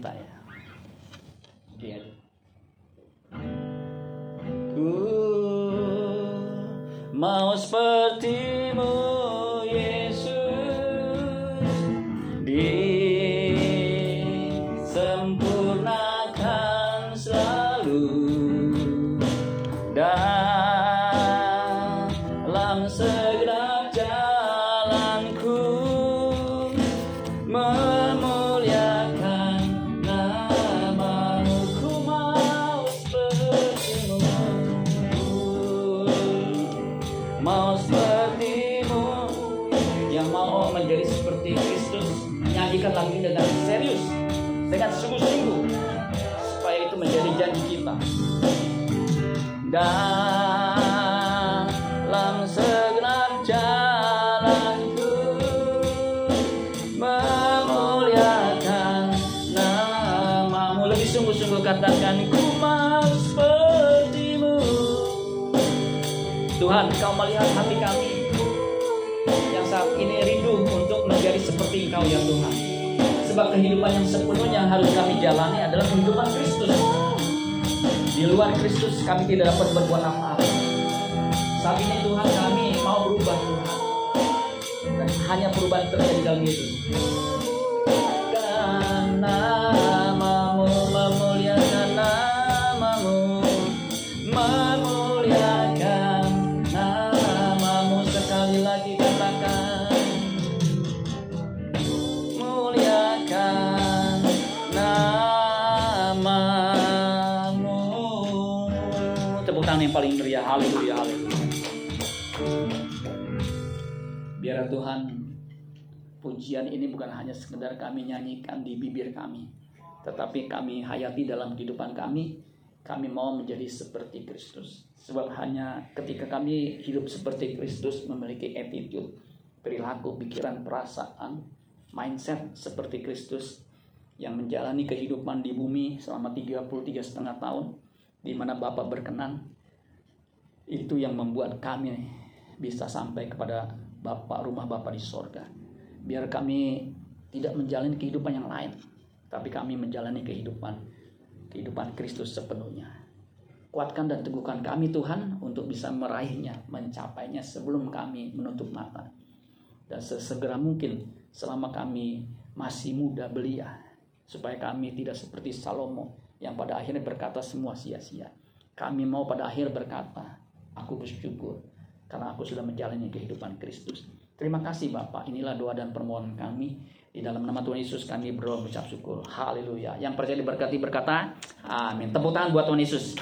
kita ya. Dia. Ku mau sepertimu Yesus disempurnakan selalu dalam segenap yang mau menjadi seperti Kristus nyanyikan lagu ini dengan serius dengan sungguh-sungguh supaya itu menjadi janji kita. Dalam segenap jalanku memuliakan namamu. Lebih sungguh-sungguh katakan ku mau sepertimu. Tuhan kau melihat hati kami ini rindu untuk menjadi seperti engkau ya Tuhan sebab kehidupan yang sepenuhnya harus kami jalani adalah kehidupan Kristus di luar Kristus kami tidak dapat berbuat apa-apa. Saat ini Tuhan kami mau berubah Tuhan. Dan hanya perubahan terjadi dalam Yesus. Tepuk tangan yang paling meriah. Haleluya haleluya. Biar Tuhan pujian ini bukan hanya sekedar kami nyanyikan di bibir kami tetapi kami hayati dalam kehidupan kami kami mau menjadi seperti Kristus. Sebab hanya ketika kami hidup seperti Kristus memiliki attitude perilaku pikiran perasaan mindset seperti Kristus yang menjalani kehidupan di bumi selama 33 setengah tahun di mana Bapak berkenan itu yang membuat kami bisa sampai kepada Bapak rumah Bapak di sorga. Biar kami tidak menjalani kehidupan yang lain tapi kami menjalani kehidupan kehidupan Kristus sepenuhnya. Kuatkan dan teguhkan kami Tuhan untuk bisa meraihnya mencapainya sebelum kami menutup mata. Dan sesegera mungkin selama kami masih muda belia supaya kami tidak seperti Salomo yang pada akhirnya berkata semua sia-sia. Kami mau pada akhir berkata, aku bersyukur karena aku sudah menjalani kehidupan Kristus. Terima kasih Bapak, inilah doa dan permohonan kami. Di dalam nama Tuhan Yesus kami berdoa mengucap syukur. Haleluya. Yang percaya diberkati berkata, amin. Tepuk tangan buat Tuhan Yesus.